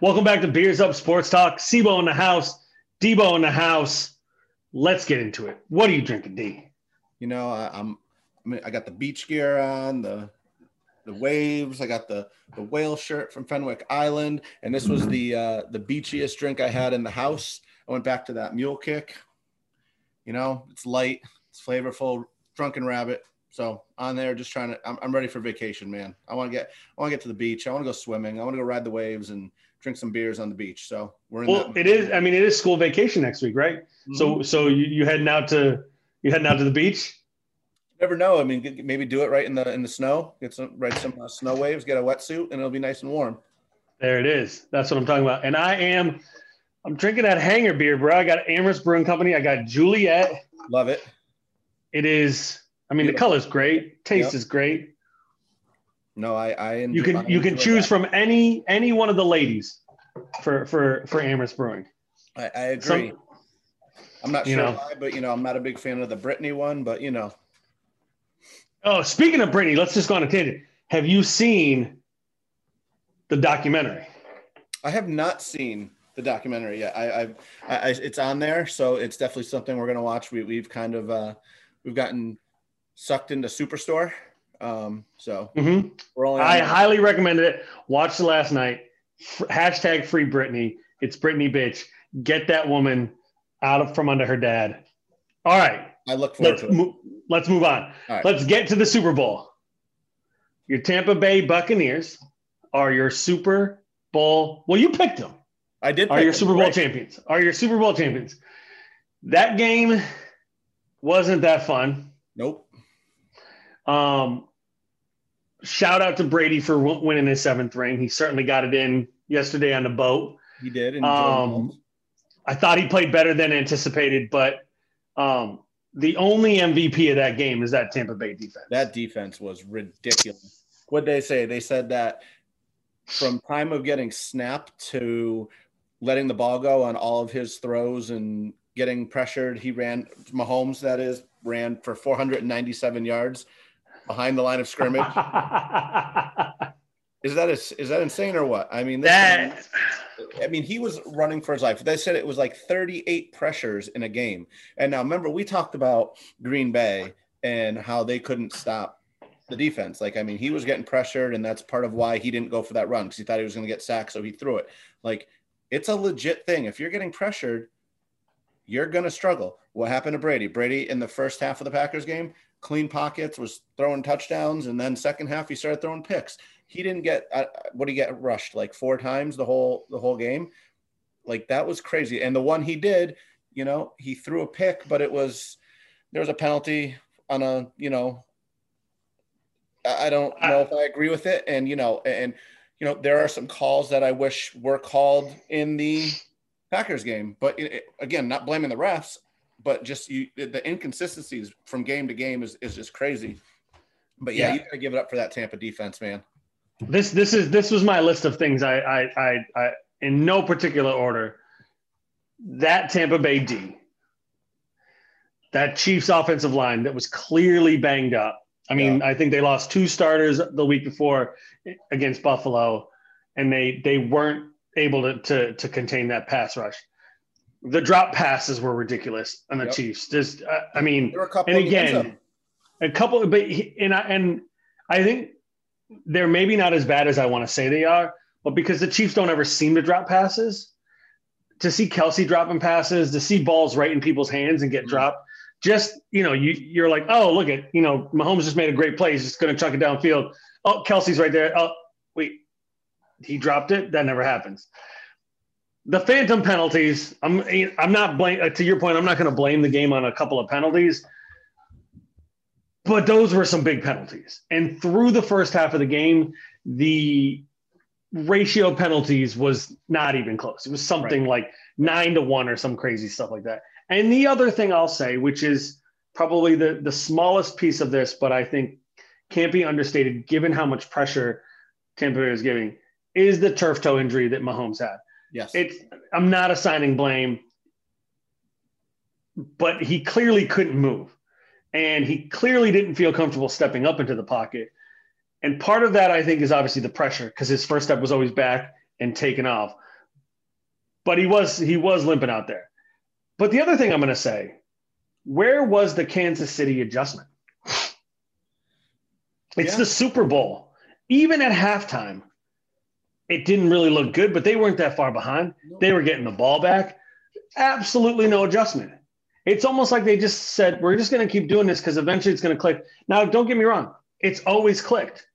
Welcome back to Beers Up Sports Talk. Sibo in the house, Debo in the house. Let's get into it. What are you drinking, D? You know, I, I'm, I mean, I got the beach gear on, the the waves. I got the the whale shirt from Fenwick Island, and this was the uh, the beachiest drink I had in the house. I went back to that mule kick. You know, it's light, it's flavorful, drunken rabbit. So on there, just trying to. I'm, I'm ready for vacation, man. I want to get. I want to get to the beach. I want to go swimming. I want to go ride the waves and drink some beers on the beach. So we're in. Well, that- it is. I mean, it is school vacation next week, right? So, so you, you heading out to you heading out to the beach? never know. I mean, maybe do it right in the in the snow. Get some ride some uh, snow waves. Get a wetsuit, and it'll be nice and warm. There it is. That's what I'm talking about. And I am. I'm drinking that hanger beer, bro. I got Amherst Brewing Company. I got Juliet. Love it. It is. I mean, the color's great. Taste Yep. is great. No, I I You can I you can choose that. from any any one of the ladies for for for Amherst Brewing. I, I agree. Some- I'm not sure know. why, but you know, I'm not a big fan of the Britney one, but you know, Oh, speaking of Britney, let's just go on a tangent. Have you seen the documentary? I have not seen the documentary yet. I, I've, I, I, it's on there, so it's definitely something we're gonna watch. We, we've kind of, uh, we've gotten sucked into Superstore, um, so mm-hmm. we're only. I highly recommended it. Watched it last night. F- hashtag free Britney. It's Britney bitch. Get that woman out of from under her dad. All right, I look forward let's to it. move. Let's move on. All right. Let's get to the Super Bowl. Your Tampa Bay Buccaneers are your Super Bowl. Well, you picked them. I did. Are your them, Super Bowl right? champions? Are your Super Bowl champions? That game wasn't that fun. Nope. Um, shout out to Brady for w- winning his seventh ring. He certainly got it in yesterday on the boat. He did. Um, I thought he played better than anticipated, but um, the only MVP of that game is that Tampa Bay defense. that defense was ridiculous. What they say? They said that from time of getting snapped to letting the ball go on all of his throws and getting pressured, he ran Mahomes. That is ran for 497 yards behind the line of scrimmage. Is that is, is that insane or what? I mean, this that I mean, he was running for his life. They said it was like 38 pressures in a game. And now remember, we talked about Green Bay and how they couldn't stop the defense. Like, I mean, he was getting pressured, and that's part of why he didn't go for that run because he thought he was going to get sacked, so he threw it. Like, it's a legit thing. If you're getting pressured, you're going to struggle. What happened to Brady? Brady in the first half of the Packers game, clean pockets, was throwing touchdowns, and then second half he started throwing picks. He didn't get uh, what did he get rushed like four times the whole the whole game. Like that was crazy. And the one he did, you know, he threw a pick, but it was there was a penalty on a you know. I don't know if I agree with it, and you know, and you know, there are some calls that I wish were called in the Packers game, but it- again, not blaming the refs, but just you, the inconsistencies from game to game is, is just crazy. But yeah, Yeah. you gotta give it up for that Tampa defense, man. This this is this was my list of things I I I, I in no particular order. That Tampa Bay D, that Chiefs offensive line that was clearly banged up. I mean, I think they lost two starters the week before against Buffalo, and they they weren't able to to, to contain that pass rush. The drop passes were ridiculous on the Yep. Chiefs. Just, I, I mean, There were a couple and in the end again, a couple, but he, and I and I think they're maybe not as bad as I want to say they are, but because the Chiefs don't ever seem to drop passes, to see Kelce dropping passes, to see balls right in people's hands and get Mhm. dropped, just you know, you you're like, oh, look at you know, Mahomes just made a great play. He's just going to chuck it downfield. Oh, Kelce's right there. Oh, wait, he dropped it. That never happens. The phantom penalties. I'm I'm not blame uh, to your point. I'm not going to blame the game on a couple of penalties but those were some big penalties. And through the first half of the game, the ratio of penalties was not even close. It was something like nine to one or some crazy stuff like that. And the other thing I'll say, which is probably the, the smallest piece of this, but I think can't be understated given how much pressure Tampa Bay is giving, is the turf toe injury that Mahomes had. Yes. It's I'm not assigning blame, but he clearly couldn't move. And he clearly didn't feel comfortable stepping up into the pocket. And part of that, I think, is obviously the pressure because his first step was always back and taken off. but he was he was limping out there. But the other thing I'm going to say, where was the Kansas City adjustment? It's yeah. the Super Bowl. Even at halftime, it didn't really look good, but they weren't that far behind. They were getting the ball back. Absolutely no adjustment. It's almost like they just said, we're just going to keep doing this because eventually it's going to click. Now, don't get me wrong, it's always clicked.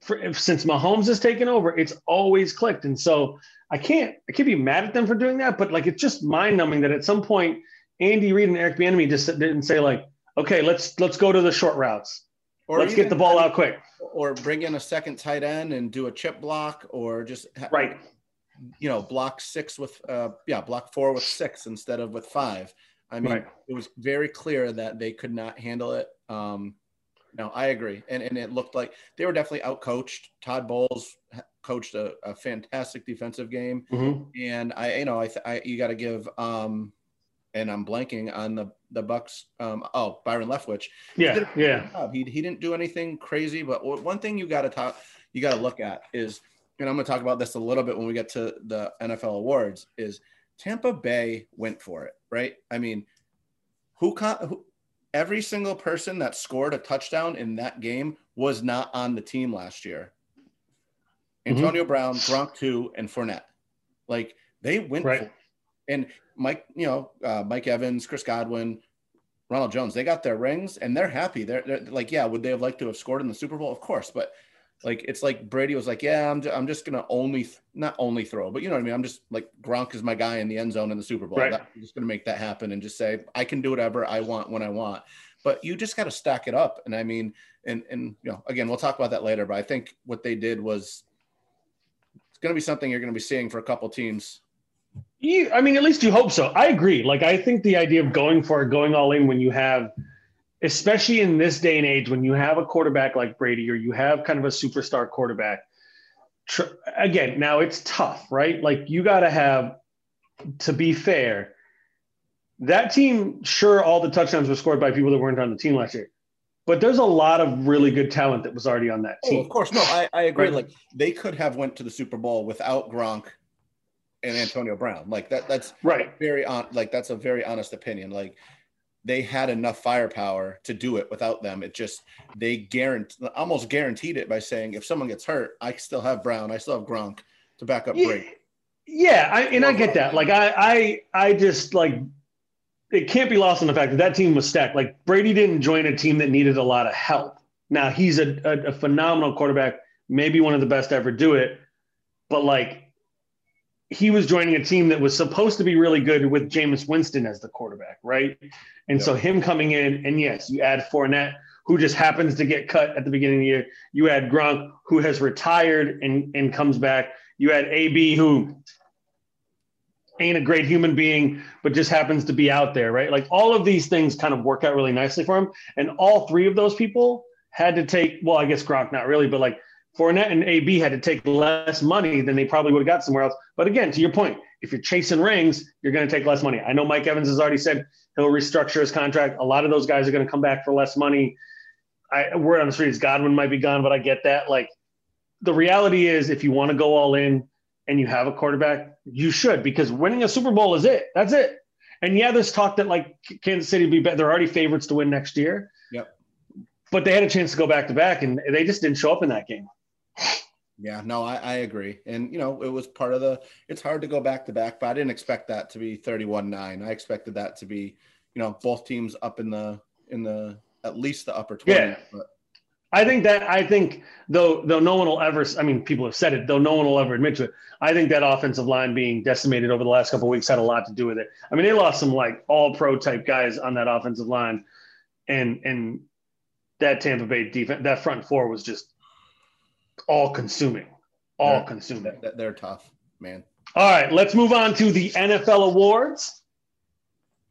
For, since Mahomes has taken over, it's always clicked. And so I can't, I can't be mad at them for doing that, but like it's just mind numbing that at some point, Andy Reid and Eric Bieniemy just didn't say like, okay, let's let's go to the short routes. Or let's get the ball out quick. Or bring in a second tight end and do a chip block, or just right you know, block six with, uh, yeah, block four with six instead of with five. I mean, right. it was very clear that they could not handle it. Um, no, I agree. And, and it looked like they were definitely outcoached. Todd Bowles coached a, a fantastic defensive game. Mm-hmm. And I, you know, I, I you got to give, um, and I'm blanking on the the Bucs. Um, oh, Byron Leftwich. Yeah, he yeah. He, he didn't do anything crazy, but one thing you got to talk, you got to look at is and I'm going to talk about this a little bit when we get to the NFL awards, is Tampa Bay went for it, right? I mean, who, who every single person that scored a touchdown in that game was not on the team last year. Mm-hmm. Antonio mm-hmm. Brown, Gronk two, and Fournette. Like they went right. for And Mike, you know, uh, Mike Evans, Chris Godwin, Ronald Jones, they got their rings and they're happy. They're, they're like, yeah, would they have liked to have scored in the Super Bowl? Of course, but like it's like Brady was like, yeah, I'm, just, I'm just gonna only th- not only throw, but you know what I mean. I'm just like Gronk is my guy in the end zone in the Super Bowl. Right. I'm just gonna make that happen and just say I can do whatever I want when I want. But you just got to stack it up. And I mean, and and you know, again, we'll talk about that later. But I think what they did was it's gonna be something you're gonna be seeing for a couple teams. You, I mean, at least you hope so. I agree. Like I think the idea of going for it, going all in when you have especially in this day and age when you have a quarterback like Brady or you have kind of a superstar quarterback. Tr- again, now it's tough, right? Like you got to have, to be fair, that team, sure, all the touchdowns were scored by people that weren't on the team last year. But there's a lot of really good talent that was already on that oh, team. Oh, of course, no, I, I agree. Right? Like they could have went to the Super Bowl without Gronk and Antonio Brown. Like that, that's right. Very on, like that's a very honest opinion. Like they had enough firepower to do it without them. It just they guarantee almost guaranteed it by saying if someone gets hurt, I still have Brown, I still have Gronk to back up yeah, Yeah, I, and I get that. Like I, I, I just like it can't be lost on the fact that that team was stacked. Like Brady didn't join a team that needed a lot of help. Now he's a, a, a phenomenal quarterback, maybe one of the best to ever do it, but like he was joining a team that was supposed to be really good with Jameis Winston as the quarterback, right? And yeah. so him coming in, and yes, you add Fournette, who just happens to get cut at the beginning of the year. You add Gronk, who has retired and, and comes back. You add AB, who ain't a great human being, but just happens to be out there, right? Like all of these things kind of work out really nicely for him. And all three of those people had to take, well, I guess Gronk not really, but like Fournette and AB had to take less money than they probably would have got somewhere else. But again, to your point, if you're chasing rings, you're going to take less money. I know Mike Evans has already said he'll restructure his contract. A lot of those guys are going to come back for less money. I word on the street is Godwin might be gone, but I get that. Like the reality is, if you want to go all in and you have a quarterback, you should because winning a Super Bowl is it. That's it. And yeah, there's talk that like Kansas City be better. They're already favorites to win next year. Yep. But they had a chance to go back to back, and they just didn't show up in that game. Yeah, no, I, I, agree. And, you know, it was part of the, it's hard to go back to back, but I didn't expect that to be 31 9. I expected that to be, you know, both teams up in the, in the, at least the upper 20. Yeah. But. I think that, I think though, though no one will ever, I mean, people have said it, though no one will ever admit to it. I think that offensive line being decimated over the last couple weeks had a lot to do with it. I mean, they lost some like all pro type guys on that offensive line. And, and that Tampa Bay defense, that front four was just all consuming, all they're, consuming. They're tough, man. All right, let's move on to the NFL awards.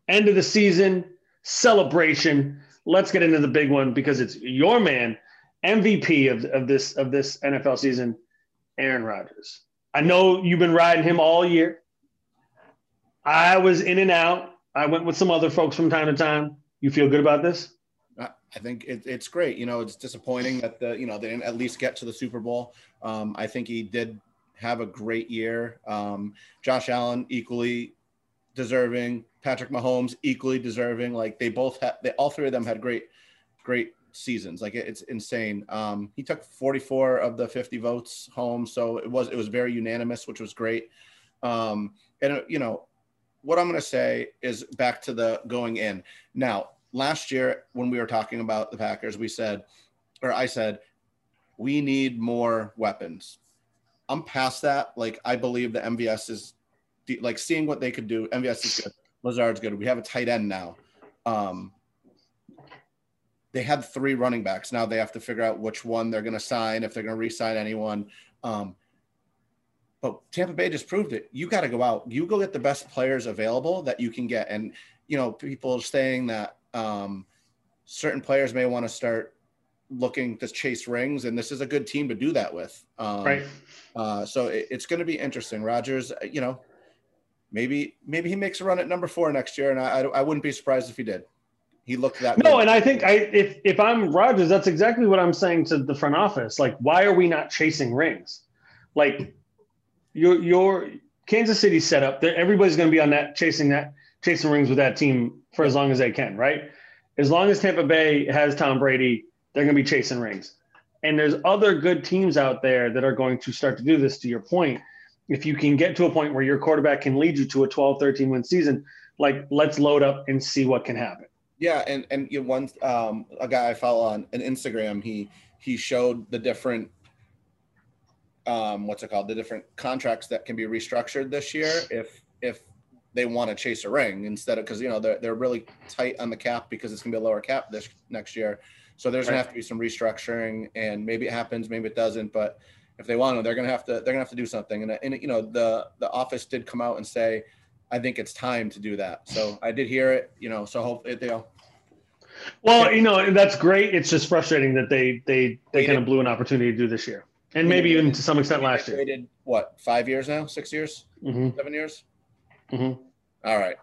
End of the season celebration. Let's get into the big one because it's your man, MVP of, of this of this NFL season, Aaron Rodgers. I know you've been riding him all year. I was in and out. I went with some other folks from time to time. You feel good about this? I think it, it's great. You know, it's disappointing that the you know they didn't at least get to the Super Bowl. Um, I think he did have a great year. Um, Josh Allen equally deserving. Patrick Mahomes equally deserving. Like they both had, they all three of them had great, great seasons. Like it's insane. Um, he took 44 of the 50 votes home, so it was it was very unanimous, which was great. Um, and you know what I'm going to say is back to the going in. Now, last year when we were talking about the Packers, we said, or I said, we need more weapons. I'm past that. Like I believe the MVS is like seeing what they could do. MVS is good. Lazard's good. We have a tight end now. Um, they had three running backs. Now they have to figure out which one they're going to sign, if they're going to re-sign anyone. Um, but Tampa Bay just proved it. You got to go out. You go get the best players available that you can get. And you know, people are saying that um, certain players may want to start looking to chase rings, and this is a good team to do that with. Um, right. Uh, so it, it's going to be interesting. Rodgers, you know, maybe maybe he makes a run at number four next year, and I, I wouldn't be surprised if he did. He looked that. No, good. and I think I if if I'm Rodgers, that's exactly what I'm saying to the front office. Like, why are we not chasing rings? Like, your your Kansas City setup, there everybody's going to be on that chasing that chasing rings with that team for as long as they can, right? As long as Tampa Bay has Tom Brady, they're going to be chasing rings. And there's other good teams out there that are going to start to do this. To your point, if you can get to a point where your quarterback can lead you to a 12, 13 win season, like let's load up and see what can happen. Yeah, and and you know, one um, a guy I follow on an Instagram, he he showed the different um, what's it called, the different contracts that can be restructured this year if if they want to chase a ring instead of because you know they're they're really tight on the cap because it's gonna be a lower cap this next year. So there's right. gonna have to be some restructuring, and maybe it happens, maybe it doesn't. But if they want to, they're gonna have to they're gonna have to do something. And, and you know the the office did come out and say, I think it's time to do that. So I did hear it. You know, so hope it, you know. Well, you know that's great. It's just frustrating that they they they kind of blew an opportunity to do this year, and maybe even to some extent last year. What five years now? Six years? Mm-hmm. Seven years? Mm-hmm. All right.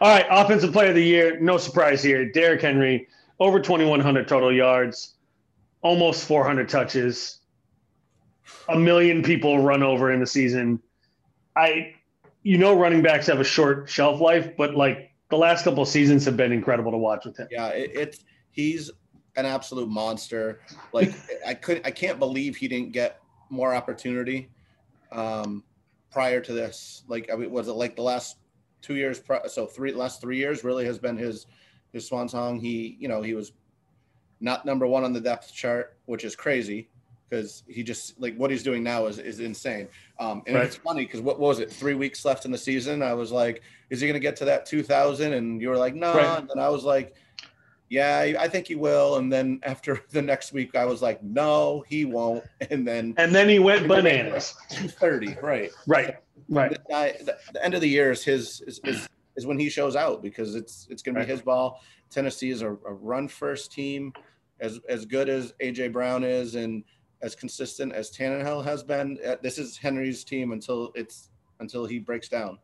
All right. Offensive player of the year. No surprise here. Derrick Henry over 2,100 total yards, almost 400 touches, a million people run over in the season. I, you know, running backs have a short shelf life, but like the last couple of seasons have been incredible to watch with him. Yeah, it, it's he's an absolute monster. Like I could, I can't believe he didn't get more opportunity um, prior to this. Like, I mean, was it like the last two years? So three last three years really has been his his swan song. He, you know, he was not number one on the depth chart, which is crazy because he just like what he's doing now is, is insane. Um, and right. it's funny because what, what, was it? Three weeks left in the season. I was like, is he going to get to that 2000? And you were like, no. Right. And then I was like, yeah, I think he will. And then after the next week, I was like, no, he won't. And then and then he went bananas. 230, right? Right. Right. The, guy, the, the, end of the year is his is, is is when he shows out because it's it's going to be his ball. Tennessee is a, a, run first team, as as good as AJ Brown is, and as consistent as Tannehill has been. Uh, this is Henry's team until it's until he breaks down.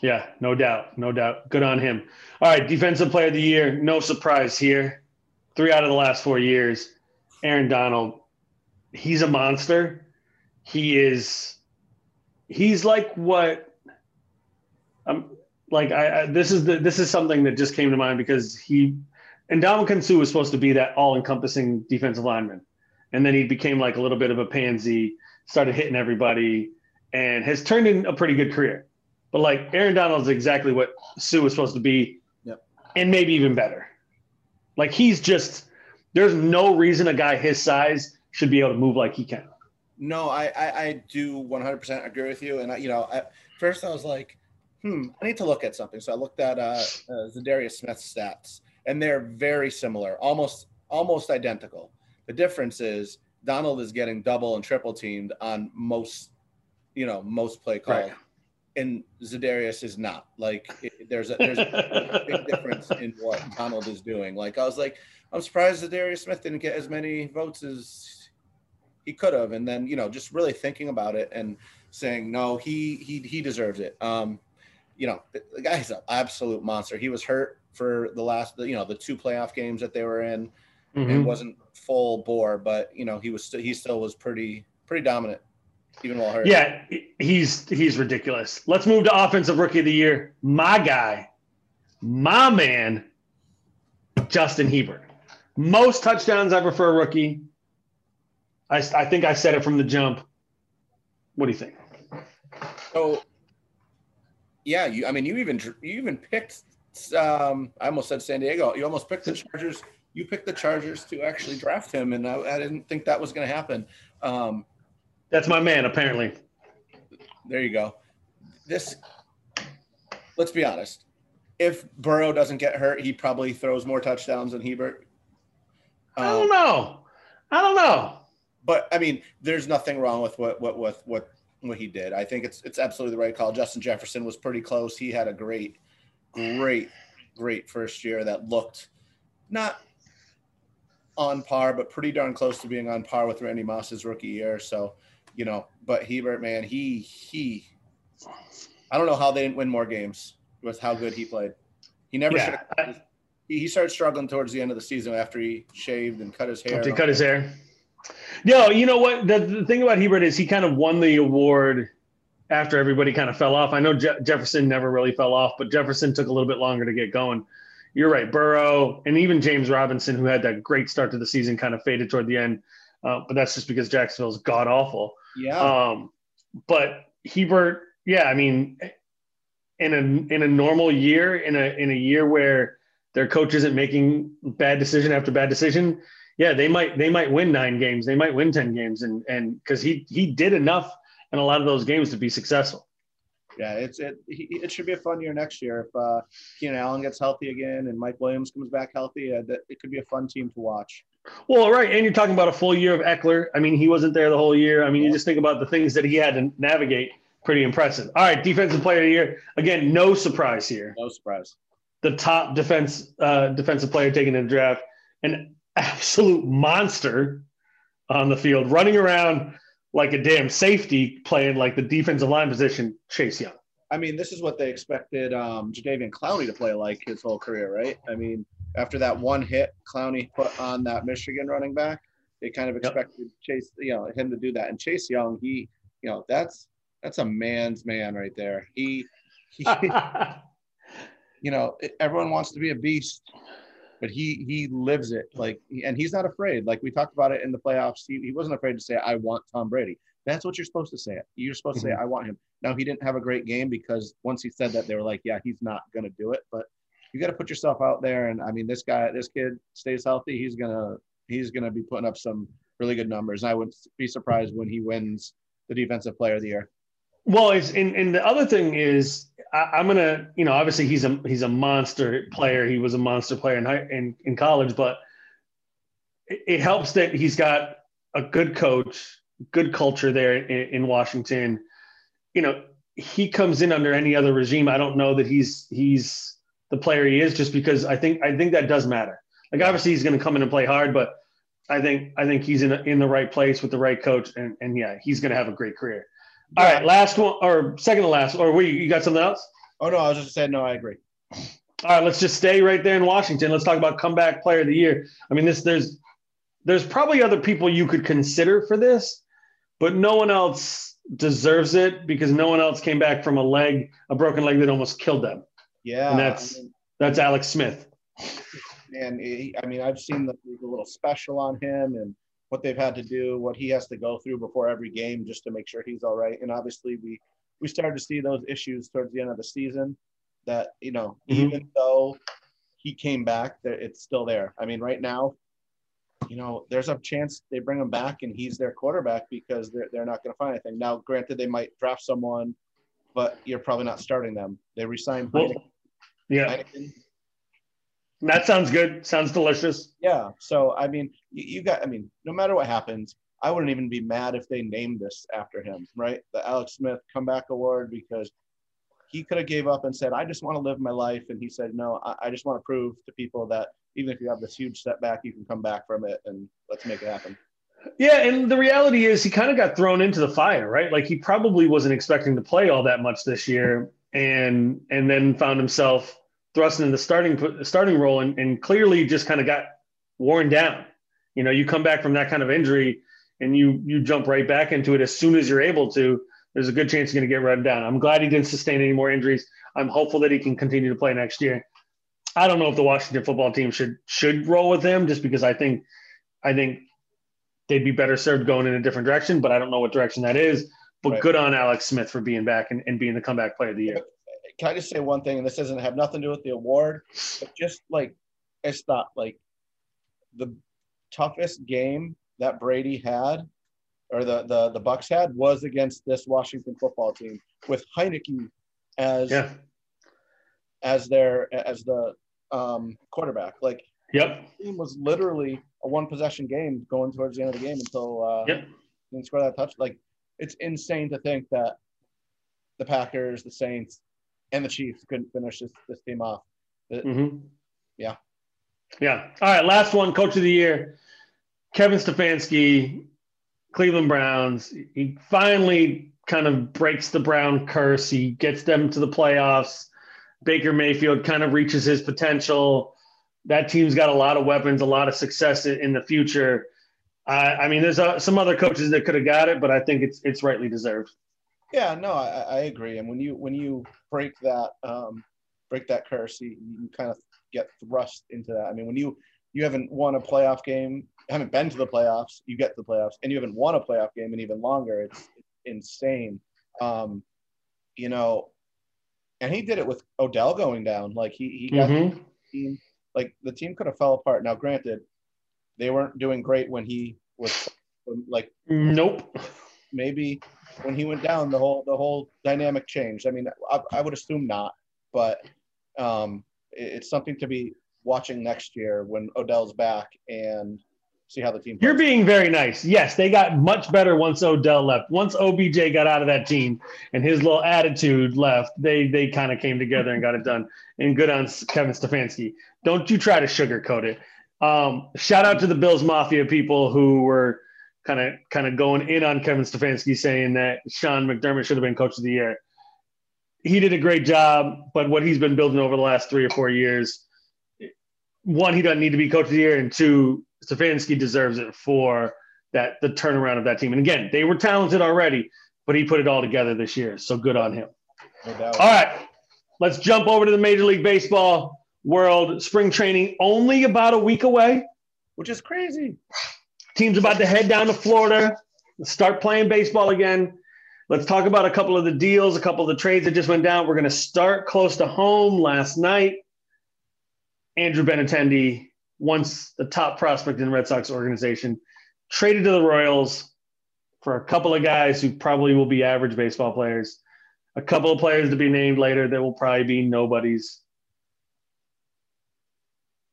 Yeah, no doubt, no doubt. Good on him. All right, defensive player of the year. No surprise here. Three out of the last four years. Aaron Donald. He's a monster. He is. He's like what. Um, like I, I, this is the this is something that just came to mind because he and Ndamukong Suh was supposed to be that all-encompassing defensive lineman, and then he became like a little bit of a pansy, started hitting everybody, and has turned in a pretty good career. But like Aaron Donald is exactly what Suh was supposed to be, yep. and maybe even better. Like he's just there's no reason a guy his size should be able to move like he can. No, I I, I do 100% agree with you, and I, you know, first I was like hmm, I need to look at something. So I looked at uh, uh, Za'Darius Smith's stats, and they're very similar, almost almost identical. The difference is Donald is getting double and triple teamed on most, you know, most play call, right. And Za'Darius is not. Like it, there's a there's a big difference in what Donald is doing. Like I was like, I'm surprised Za'Darius Smith didn't get as many votes as he could have, and then you know, just really thinking about it and saying no, he he he deserves it. Um, you know, the, the guy's an absolute monster. He was hurt for the last, you know, the two playoff games that they were in, mm-hmm. and wasn't full bore, but you know, he was st- he still was pretty pretty dominant. Even while hurt. Yeah, he's he's ridiculous. Let's move to offensive rookie of the year. My guy, my man, Justin Herbert. Most touchdowns ever for a rookie. I, I think I said it from the jump. What do you think? So, yeah, you. I mean, you even you even picked. Um, I almost said San Diego. You almost picked the Chargers. You picked the Chargers to actually draft him, and I, I didn't think that was going to happen. Um, That's my man, apparently. There you go. This. Let's be honest. If Burrow doesn't get hurt, he probably throws more touchdowns than Herbert. Um, I don't know. I don't know. But I mean, there's nothing wrong with what what what what what he did. I think it's it's absolutely the right call. Justin Jefferson was pretty close. He had a great, great, great first year that looked not on par, but pretty darn close to being on par with Randy Moss's rookie year. So, you know, but Herbert, man, he he I don't know how they didn't win more games with how good he played. He never yeah. should he, he started struggling towards the end of the season after he shaved and cut his hair. After he cut his hair. No, you know what? The, the thing about Herbert is he kind of won the award after everybody kind of fell off. I know Je- Jefferson never really fell off, but Jefferson took a little bit longer to get going. You're right. Burrow and even James Robinson, who had that great start to the season, kind of faded toward the end. Uh, but that's just because Jacksonville's god awful. Yeah. Um, but Herbert, yeah, I mean, in a in a normal year, in a in a year where their coach isn't making bad decision after bad decision, yeah, they might they might win nine games, they might win ten games, and and because he he did enough in a lot of those games to be successful. Yeah, it's it. It should be a fun year next year if uh, Keenan Allen gets healthy again and Mike Williams comes back healthy. Uh, that, it could be a fun team to watch. Well, right, and you're talking about a full year of Ekeler. I mean, he wasn't there the whole year. I mean, you just think about the things that he had to navigate. Pretty impressive. All right, defensive player of the year. Again, no surprise here. No surprise. The top defense uh, defensive player taken in the draft, an absolute monster on the field, running around like a damn safety, playing like the defensive line position. Chase Young. I mean, this is what they expected um, Jadeveon Clowney to play like his whole career, right? I mean, after that one hit Clowney put on that Michigan running back, they kind of expected yep. Chase, you know, him to do that. And Chase Young, he, you know, that's that's a man's man right there. He, he you know, everyone wants to be a beast, but he he lives it. Like, and he's not afraid. Like we talked about it in the playoffs. He, he wasn't afraid to say, "I want Tom Brady." That's what you're supposed to say. You're supposed to say, mm-hmm. "I want him." Now he didn't have a great game because once he said that, they were like, "Yeah, he's not going to do it." But you got to put yourself out there. And I mean, this guy, this kid stays healthy. He's gonna he's gonna be putting up some really good numbers. And I would be surprised when he wins the Defensive Player of the Year. Well, it's and, and the other thing is I, am gonna you know obviously he's a he's a monster player. He was a monster player in high, in, in college, but it, it helps that he's got a good coach, good culture there in, in Washington. You know, he comes in under any other regime. I don't know that he's he's the player he is just because I think I think that does matter. Like obviously he's going to come in and play hard, but I think I think he's in in the right place with the right coach, and and yeah, he's going to have a great career. All right, last one or second to last, or we you got something else? Oh no, I was just saying no. I agree. All right, let's just stay right there in Washington. Let's talk about comeback player of the year. I mean, this there's there's probably other people you could consider for this, but no one else deserves it because no one else came back from a leg, a broken leg that almost killed them. Yeah, and that's I mean, that's Alex Smith. And I mean, I've seen the, the little special on him, and what they've had to do, what he has to go through before every game just to make sure he's all right. And obviously, we we started to see those issues towards the end of the season. That you know, mm-hmm. even though he came back, that it's still there. I mean, right now, you know, there's a chance they bring him back and he's their quarterback because they're they're not going to find anything. Now, granted, they might draft someone, but you're probably not starting them. They resign. Well, yeah. Heineken that sounds good. Sounds delicious. Yeah. So I mean, you, you, got. I mean, no matter what happens, I wouldn't even be mad if they named this after him, right? The Alex Smith Comeback Award because he could have gave up and said, "I just want to live my life," and he said, "No, I, I just want to prove to people that even if you have this huge setback, you can come back from it, and let's make it happen." Yeah, and the reality is he kind of got thrown into the fire, right? Like he probably wasn't expecting to play all that much this year, and and then found himself thrust into the starting starting role and, and clearly just kind of got worn down. You know, you come back from that kind of injury and you you jump right back into it as soon as you're able to, there's a good chance you're going to get run down. I'm glad he didn't sustain any more injuries. I'm hopeful that he can continue to play next year. I don't know if the Washington football team should should roll with him just because I think I think they'd be better served going in a different direction, but I don't know what direction that is. But right. good on Alex Smith for being back and, and being the comeback player of the year. Can I just say one thing? And this doesn't have nothing to do with the award, but just like it's not like the toughest game that Brady had or the the the Bucs had was against this Washington football team with Heinicke as yeah. as their as the um, quarterback. Like, yep, game was literally a one possession game going towards the end of the game until uh, yep. didn't score that touch. Like, it's insane to think that the Packers, the Saints, and the Chiefs couldn't finish this this team off. mm-hmm. Yeah. Yeah. All right. Last one, coach of the year, Kevin Stefanski, Cleveland Browns. He finally kind of breaks the Brown curse. He gets them to the playoffs. Baker Mayfield kind of reaches his potential. That team's got a lot of weapons, a lot of success in the future. I, I mean, there's uh, some other coaches that could have got it, but I think it's it's rightly deserved. Yeah, no, I, I agree. And when you when you break that um, break that curse, you, you kind of get thrust into that. I mean, when you you haven't won a playoff game, haven't been to the playoffs, you get to the playoffs, and you haven't won a playoff game in even longer. It's, it's insane. Um, you know, and he did it with Odell going down. Like he he got mm-hmm. the team. Like the team could have fell apart. Now, granted, they weren't doing great when he was like. Nope. Maybe when he went down, the whole the whole dynamic changed. I mean, I, I would assume not, but um, it's something to be watching next year when Odell's back and see how the team. Plays. You're being very nice. Yes, they got much better once Odell left. Once OBJ got out of that team and his little attitude left, they they kind of came together and got it done. And good on Kevin Stefanski. Don't you try to sugarcoat it. Um, shout out to the Bills Mafia people who were kind of kind of going in on Kevin Stefanski, saying that Sean McDermott should have been coach of the year. He did a great job, but what he's been building over the last three or four years, one, he doesn't need to be coach of the year, and two, Stefanski deserves it for that the turnaround of that team. And again, they were talented already, but he put it all together this year. So good on him. No all right, let's jump over to the Major League Baseball world. Spring training only about a week away, which is crazy. Team's about to head down to Florida, start playing baseball again. Let's talk about a couple of the deals, a couple of the trades that just went down. We're going to start close to home last night. Andrew Benintendi once the top prospect in the Red Sox organization, traded to the Royals for a couple of guys who probably will be average baseball players, a couple of players to be named later that will probably be nobodies.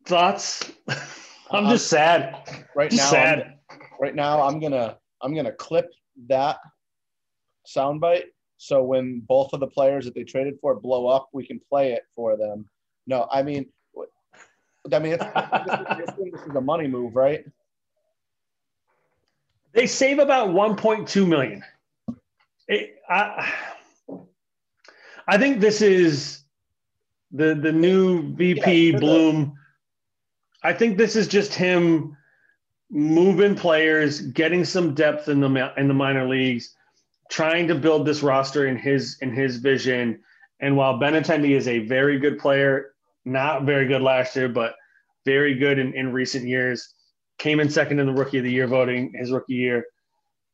Thoughts? I'm just uh, sad. Right just now, sad. I'm, right now, I'm gonna I'm gonna clip that soundbite. So when both of the players that they traded for blow up, we can play it for them. No, I mean I mean, this, is a money move, right? They save about 1.2 million. It, I, I think this is the the new VP yeah, Bloom. I think this is just him moving players, getting some depth in the in the minor leagues, trying to build this roster in his in his vision. And while Benintendi is a very good player, not very good last year, but very good in, in recent years. Came in second in the rookie of the year voting his rookie year.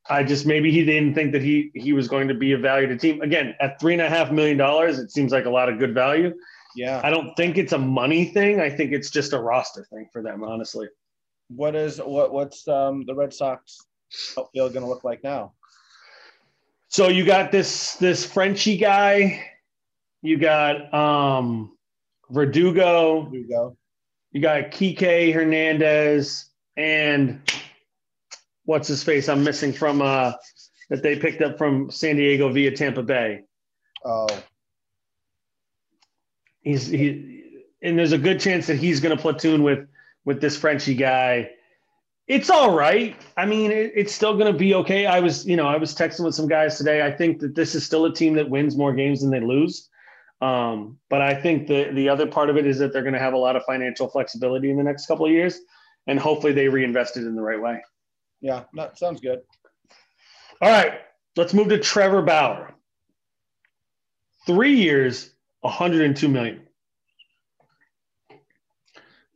I just maybe he didn't think that he he was going to be a value to team. Again, at three and a half million dollars, it seems like a lot of good value. Yeah. I don't think it's a money thing. I think it's just a roster thing for them, honestly. What is what what's um the Red Sox outfield gonna look like now? So you got this this Frenchy guy, you got um Verdugo. Verdugo. You got Kike Hernandez and what's his face? I'm missing from uh that they picked up from San Diego via Tampa Bay. Oh. He's he and there's a good chance that he's going to platoon with with this Frenchy guy. It's all right. I mean, it, it's still going to be okay. I was, you know, I was texting with some guys today. I think that this is still a team that wins more games than they lose. Um, but I think the the other part of it is that they're going to have a lot of financial flexibility in the next couple of years, and hopefully they reinvest it in the right way. Yeah, that sounds good. All right, let's move to Trevor Bauer. Three years, 102 million.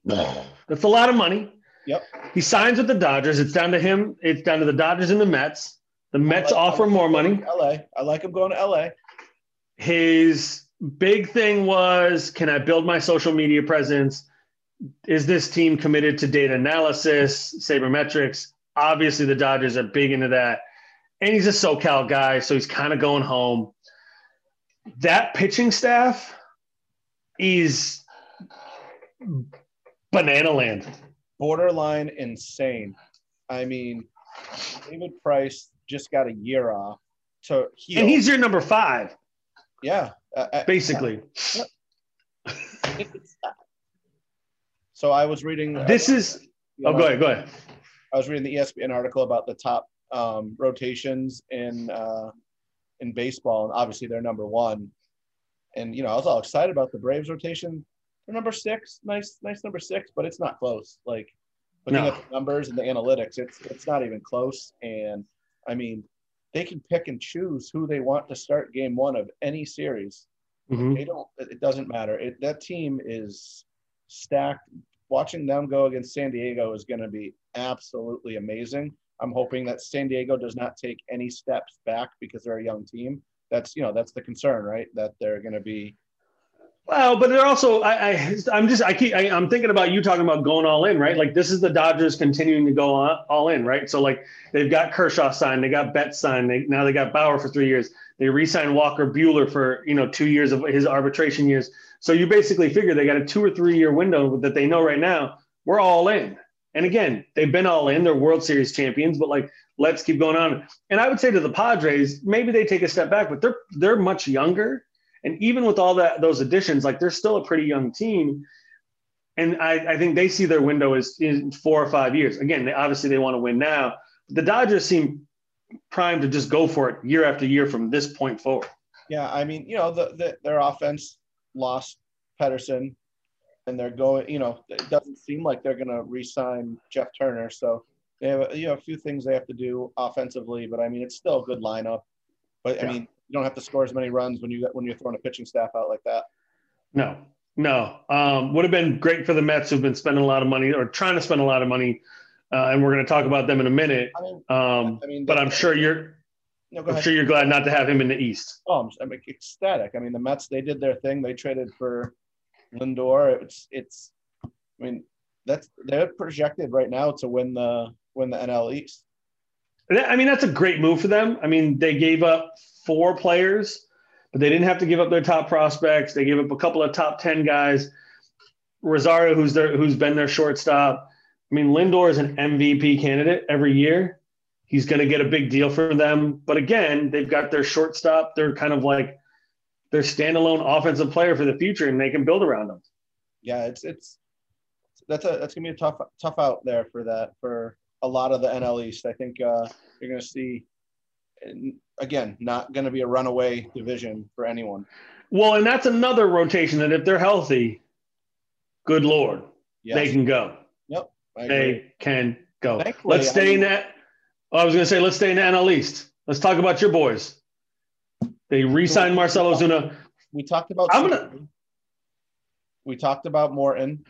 That's a lot of money. Yep. He signs with the Dodgers. It's down to him. It's down to the Dodgers and the Mets. The Mets like- offer like more money. LA. I like him going to LA. His big thing was can I build my social media presence? Is this team committed to data analysis, sabermetrics? Obviously, the Dodgers are big into that. And he's a SoCal guy, so he's kind of going home. That pitching staff is banana land. Borderline insane. I mean, David Price just got a year off to heal. And he's your number five, yeah, uh, uh, basically. So I was reading. uh, This is, you oh, know, go ahead, go ahead. I was reading the ESPN article about the top um, rotations in uh, in baseball, and obviously they're number one. And you know, I was all excited about the Braves rotation. Number six, nice, nice number six, but it's not close. Like looking No. at the numbers and the analytics, it's it's not even close. And I mean, they can pick and choose who they want to start game one of any series. Mhm. They don't. It doesn't matter. It, that team is stacked. Watching them go against San Diego is going to be absolutely amazing. I'm hoping that San Diego does not take any steps back because they're a young team. That's you know that's the concern, right? That they're going to be. Well, but they're also I, I I'm just I keep I, I'm thinking about you talking about going all in, right? Like this is the Dodgers continuing to go on, all in, right? So like they've got Kershaw signed, they got Betts signed, they, now they got Bauer for three years. They re-signed Walker Buehler for you know two years of his arbitration years. So you basically figure they got a two or three year window that they know right now we're all in. And again, they've been all in. They're World Series champions, but like let's keep going on. And I would say to the Padres, maybe they take a step back, but they're they're much younger. And even with all that those additions, like they're still a pretty young team. And I, I think they see their window is in four or five years. Again, they obviously they want to win now. The Dodgers seem primed to just go for it year after year from this point forward. Yeah, I mean, you know, the, the their offense lost Pederson, and they're going. You know, it doesn't seem like they're going to re-sign Jeff Turner. So they have you know a few things they have to do offensively, but I mean, it's still a good lineup. But I mean, you don't have to score as many runs when you when you're throwing a pitching staff out like that. No, no. Um, would have been great for the Mets who've been spending a lot of money or trying to spend a lot of money. Uh, and we're going to talk about them in a minute. I mean, Um, I mean, but I'm sure you're no, I'm sure you're glad not to have him in the East. Oh, I'm, I'm ecstatic. I mean, the Mets they did their thing. They traded for Lindor. It's it's. I mean, that's they're projected right now to win the win the NL East. I mean, that's a great move for them. I mean, they gave up four players, but they didn't have to give up their top prospects. They gave up a couple of top 10 guys. Rosario, who's their, who's been their shortstop. I mean, Lindor is an MVP candidate every year. He's going to get a big deal for them. But again, they've got their shortstop. They're kind of like their standalone offensive player for the future, and they can build around them. Yeah, it's it's that's a that's gonna be a tough tough out there for that for a lot of the NL East. I think uh, you're gonna see. Again, not going to be a runaway division for anyone. Well, and that's another rotation that if they're healthy, good Lord, Yes. they can go. I agree. they can go. Thankfully, let's I stay in mean- that. I was going to say, let's stay in the NL East. Let's talk about your boys. They re-signed Marcell Ozuna. we talked about I'm gonna- we talked about Morton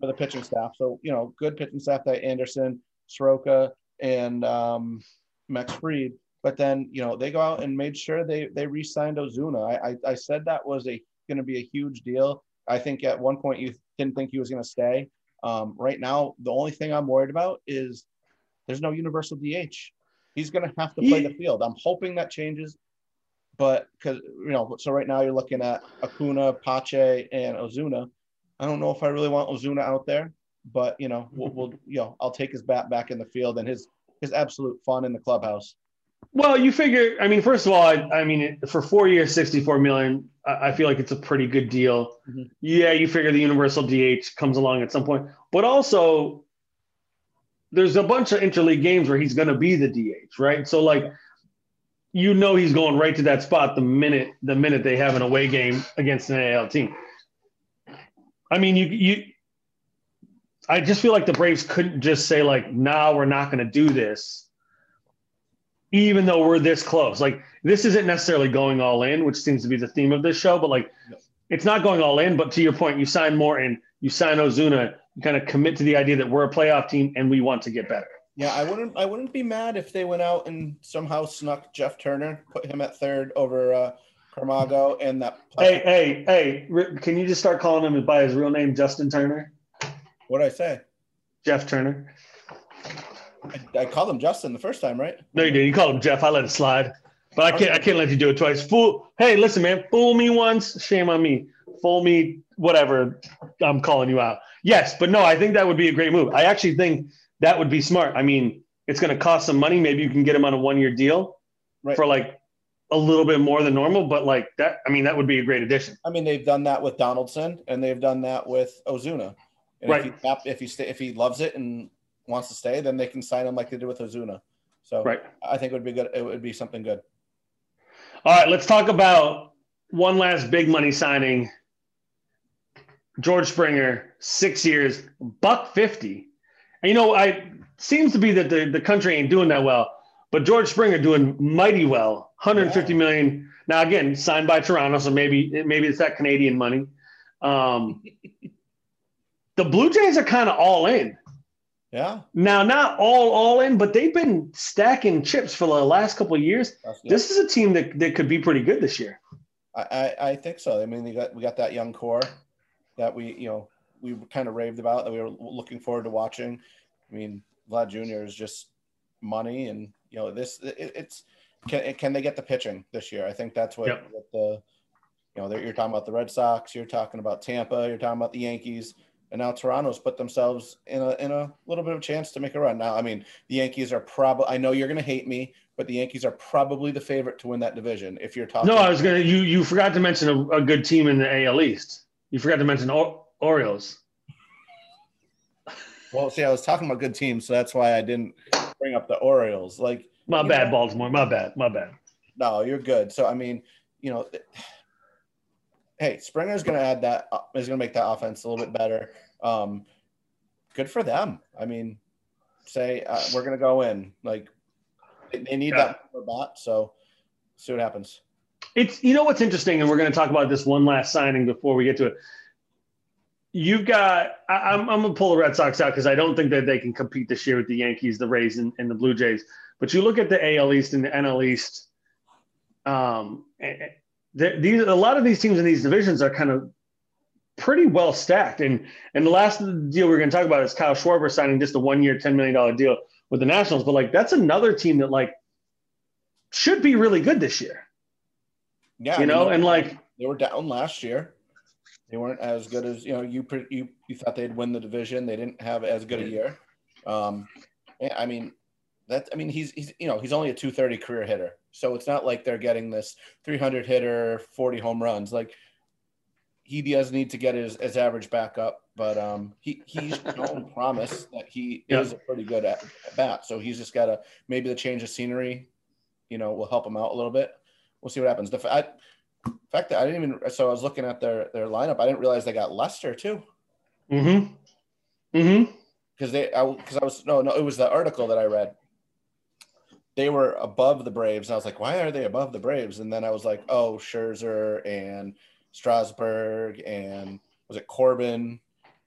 for the pitching staff. So you know, good pitching staff that Anderson, Soroka, and um, Max Fried. But then you know they go out and made sure they they re-signed Ozuna. I I, I said that was a going to be a huge deal. I think at one point you didn't think he was going to stay. Um, right now, the only thing I'm worried about is there's no universal DH. He's going to have to play the field. I'm hoping that changes but because you know, so right now you're looking at Acuna, Pache, and Ozuna. I don't know if I really want Ozuna out there, but you know, we'll, we'll you know, I'll take his bat back in the field and his his absolute fun in the clubhouse. Well, you figure. I mean, first of all, I, I mean, for four years, sixty-four million. I, I feel like it's a pretty good deal. Mhm. Yeah, you figure the universal DH comes along at some point, but also there's a bunch of interleague games where he's going to be the DH, right? So like, you know, he's going right to that spot the minute the minute they have an away game against an AL team. I mean, you you. I just feel like the Braves couldn't just say like, "Nah, we're not going to do this." even though we're this close. Like this isn't necessarily going all in, which seems to be the theme of this show, but like it's not going all in. But to your point, you sign Morton, you sign Ozuna, you kind of commit to the idea that we're a playoff team and we want to get better. Yeah, I wouldn't. I wouldn't be mad if they went out and somehow snuck Jeff Turner, put him at third over uh, Camargo, and that. Hey, hey, hey! Can you just start calling him by his real name, Justin Turner? What did I say? Jeff Turner. I, I, called him Justin the first time, right? No, you didn't. You called him Jeff. I let it slide, but I can't. I can't let you do it twice. Fool. Hey, listen, man. Fool me once, shame on me. Fool me, whatever. I'm calling you out. Yes, but no, I think that would be a great move. I actually think that would be smart. I mean, it's going to cost some money. Maybe you can get him on a one year deal right. for like a little bit more than normal, but like that, I mean, that would be a great addition. I mean, they've done that with Donaldson and they've done that with Ozuna. And right. If he, if he, stay, if he loves it and wants to stay, then they can sign him like they did with Ozuna. So right. I think it would be good. It would be something good. All right, let's talk about one last big money signing. George Springer, six years, buck fifty. And you know, I seems to be that the, the country ain't doing that well, but George Springer doing mighty well. 150 yeah. million. Now again, signed by Toronto, so maybe maybe it's that Canadian money. Um, the Blue Jays are kind of all in. Yeah. Now, not all all in, but they've been stacking chips for the last couple of years. This is a team that, that could be pretty good this year. I, I, I think so. I mean, we got we got that young core that we you know we kind of raved about that we were looking forward to watching. I mean, Vlad Jr. is just money, and you know this it, it's can can they get the pitching this year? I think that's what, yep. what the you know you're talking about the Red Sox, you're talking about Tampa, you're talking about the Yankees, and now Toronto's put themselves in a in a little bit of a chance to make a run. Now, I mean, the Yankees are probably I know you're going to hate me, but the Yankees are probably the favorite to win that division. If you're talking, no, I was going to you you forgot to mention a, a, good team in the AL East. You forgot to mention o- Orioles. Well, see, I was talking about good teams, so that's why I didn't bring up the Orioles. Like, my bad, know, Baltimore. My bad. My bad. No, you're good. So, I mean, you know, hey, Springer's going to add that. Uh, going to make that offense a little bit better. Um, good for them. I mean, say uh, we're going to go in. Like, they need yeah. that bat. So, see what happens. It's you know what's interesting, and we're going to talk about this one last signing before we get to it you've got I, am I'm gonna pull the Red Sox out because I don't think that they can compete this year with the Yankees, the Rays, and, and, the Blue Jays. But you look at the AL East and the NL East. Um, these a lot of these teams in these divisions are kind of pretty well stacked. And and the last deal we're going to talk about is Kyle Schwarber signing just a one year, ten million dollar deal with the Nationals. But like that's another team that like should be really good this year. Yeah, you I mean, know, and like they were down last year. They weren't as good as you know. You you you thought they'd win the division. They didn't have as good a year. Um, I mean, that I mean he's he's you know he's only a 230 career hitter, so it's not like they're getting this 300 hitter, 40 home runs. Like he does need to get his, his average back up, but um, he he's shown promise that he yeah. is a pretty good at, at bat. So he's just got to maybe the change of scenery, you know, will help him out a little bit. We'll see what happens. The, I, fact, I didn't even. So I was looking at their their lineup. I didn't realize they got Lester too. Mm-hmm. Mm-hmm. Because they, because I, I, was no, no. It was the article that I read. They were above the Braves, and I was like, why are they above the Braves? And then I was like, oh, Scherzer and Strasburg and was it Corbin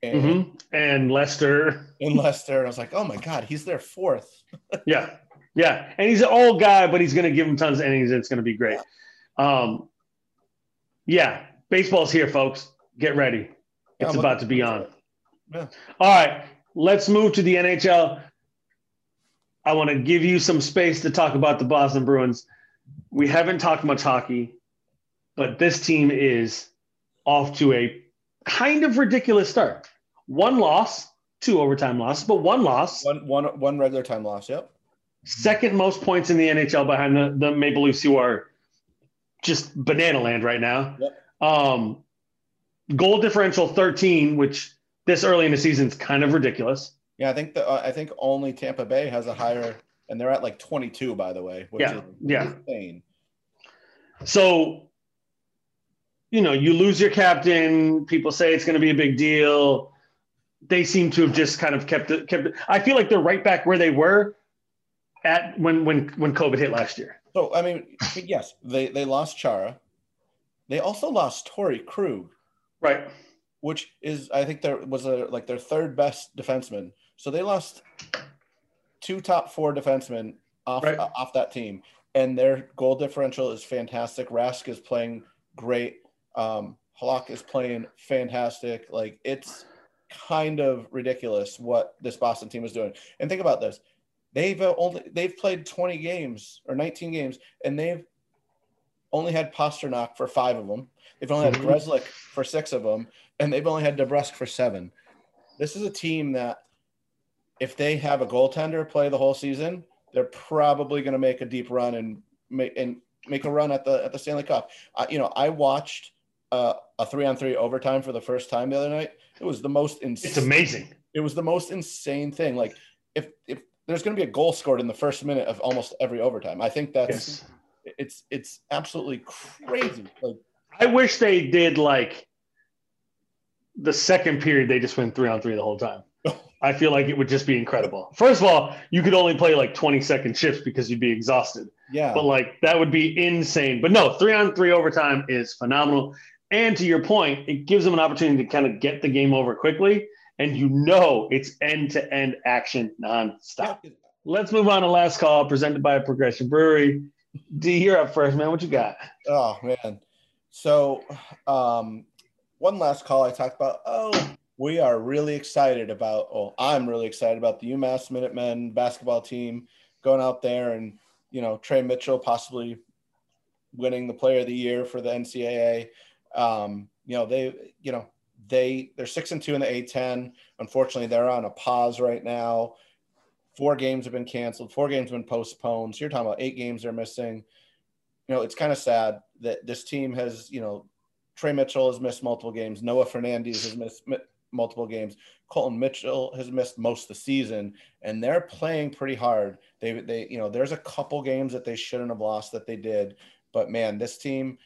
and mm-hmm. and Lester and Lester. And I was like, oh my god, he's their fourth. yeah, yeah, and he's an old guy, but he's going to give him tons of innings. It's going to be great. Um, yeah, baseball's here, folks. Get ready. It's yeah, about to be on. Yeah. All right, let's move to the NHL. I want to give you some space to talk about the Boston Bruins. We haven't talked much hockey, but this team is off to a kind of ridiculous start. One loss, two overtime losses, but one loss. One, one, one regular time loss, yep. Second most points in the NHL behind the, the Maple Leafs, who are just banana land right now. Yep. Um, goal differential 13, which this early in the season is kind of ridiculous. Yeah, I think the uh, I think only Tampa Bay has a higher, and they're at like 22, by the way. yeah, yeah. Insane. So, you know, you lose your captain. People say it's going to be a big deal. They seem to have just kind of kept it. Kept it. I feel like they're right back where they were at when when when COVID hit last year. So I mean, yes, they they lost Chara. They also lost Torey Krug, right? Which is I think there was a like their third best defenseman. So they lost two top four defensemen off right. uh, off that team, and their goal differential is fantastic. Rask is playing great. Um, Halak is playing fantastic. Like it's kind of ridiculous what this Boston team is doing. And think about this: they've only they've played 20 games or 19 games, and they've only had Pastrnak for five of them. They've only had mm-hmm. For six of them, and they've only had DeBrusk for seven. This is a team that, if they have a goaltender play the whole season, they're probably going to make a deep run and make and make a run at the at the Stanley Cup. I, you know, I watched uh, a three on three overtime for the first time the other night. It was the most insane. It's amazing. It was the most insane thing. Like if if there's going to be a goal scored in the first minute of almost every overtime, I think that's yes. it's it's absolutely crazy. Like I wish they did like the second period. They just went three on three the whole time. I feel like it would just be incredible. First of all, you could only play like 20 second shifts because you'd be exhausted. Yeah. But like that would be insane. But no, three on three overtime is phenomenal. And to your point, it gives them an opportunity to kind of get the game over quickly. And you know it's end to end action nonstop. Let's move on to last call presented by Progression Brewery. D, you're up first, man. What you got? Oh, man. So, um, one last call I talked about. Oh, we are really excited about, oh, I'm really excited about the UMass Minutemen basketball team going out there and, you know, Tre Mitchell possibly winning the player of the year for the NCAA. Um, you know, they, you know, they they're six and two in the A10. Unfortunately, they're on a pause right now. Four games have been canceled. Four games have been postponed. So you're talking about eight games they're missing. You know, it's kind of sad that this team has, you know, Tre Mitchell has missed multiple games. Noah Fernandes has missed multiple games. Colton Mitchell has missed most of the season, and they're playing pretty hard. They, they, you know, there's a couple games that they shouldn't have lost that they did, but man, this team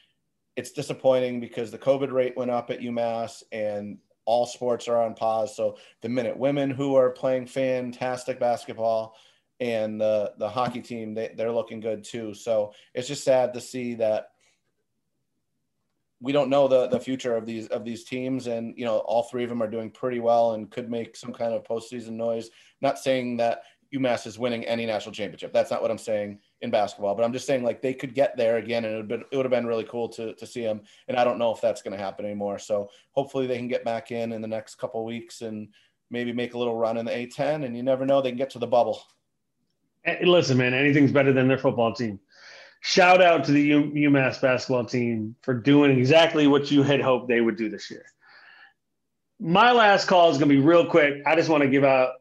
it's disappointing because the COVID rate went up at UMass and all sports are on pause. So the minute women who are playing fantastic basketball and the the hockey team they, they're looking good too. So it's just sad to see that we don't know the the future of these of these teams and you know all three of them are doing pretty well and could make some kind of postseason noise. Not saying that UMass is winning any national championship. That's not what I'm saying in basketball, but I'm just saying like they could get there again, and it would been, it would have been really cool to to see them. And I don't know if that's going to happen anymore. So hopefully they can get back in in the next couple weeks and maybe make a little run in the A10. And you never know, they can get to the bubble. Hey, listen, man, anything's better than their football team. Shout out to the U- UMass basketball team for doing exactly what you had hoped they would do this year. My last call is going to be real quick. I just want to give out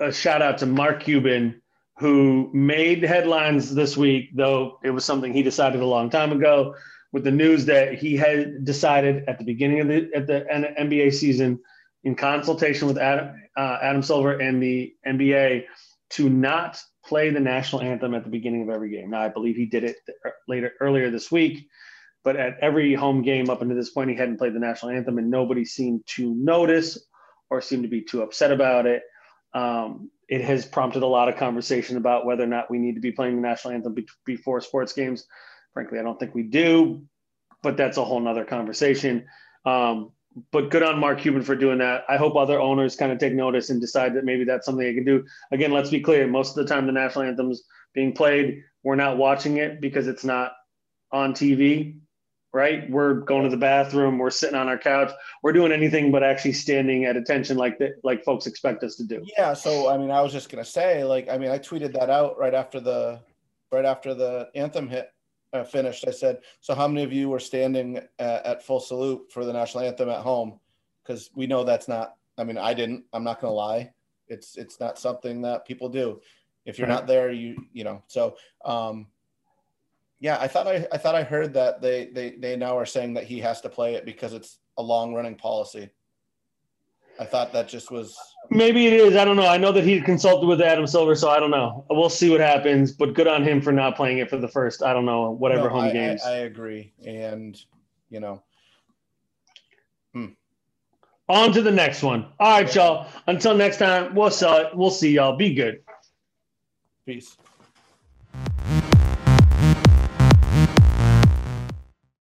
a shout out to Mark Cuban, who made headlines this week, though it was something he decided a long time ago with the news that he had decided at the beginning of the at the NBA season, in consultation with Adam uh, Adam Silver and the NBA, to not play the national anthem at the beginning of every game. Now, I believe he did it later earlier this week, but at every home game up until this point, he hadn't played the national anthem, and nobody seemed to notice or seemed to be too upset about it. Um, it has prompted a lot of conversation about whether or not we need to be playing the national anthem be- before sports games. Frankly, I don't think we do, but that's a whole nother conversation. Um, but good on Mark Cuban for doing that. I hope other owners kind of take notice and decide that maybe that's something they can do. Again, let's be clear: most of the time, the national anthem's being played, we're not watching it because it's not on TV right? We're going to the bathroom, we're sitting on our couch, we're doing anything but actually standing at attention like that, like folks expect us to do. Yeah. So I mean, I was just gonna say, like, I mean, I tweeted that out right after the right after the anthem hit uh, finished. I said, so how many of you were standing at, at full salute for the national anthem at home? Because we know that's not. I mean, I didn't. I'm not gonna lie. It's it's not something that people do. If you're not there, you you know. So um, yeah, I thought I, I thought I heard that they, they they now are saying that he has to play it because it's a long running policy. I thought that just was maybe it is. I don't know. I know that he consulted with Adam Silver, so I don't know. We'll see what happens. But good on him for not playing it for the first. I don't know whatever no, home I, games. I, I, agree, and you know. Hmm. On to the next one. All right, y'all. Until next time, we'll sell it. We'll see y'all. Be good. Peace.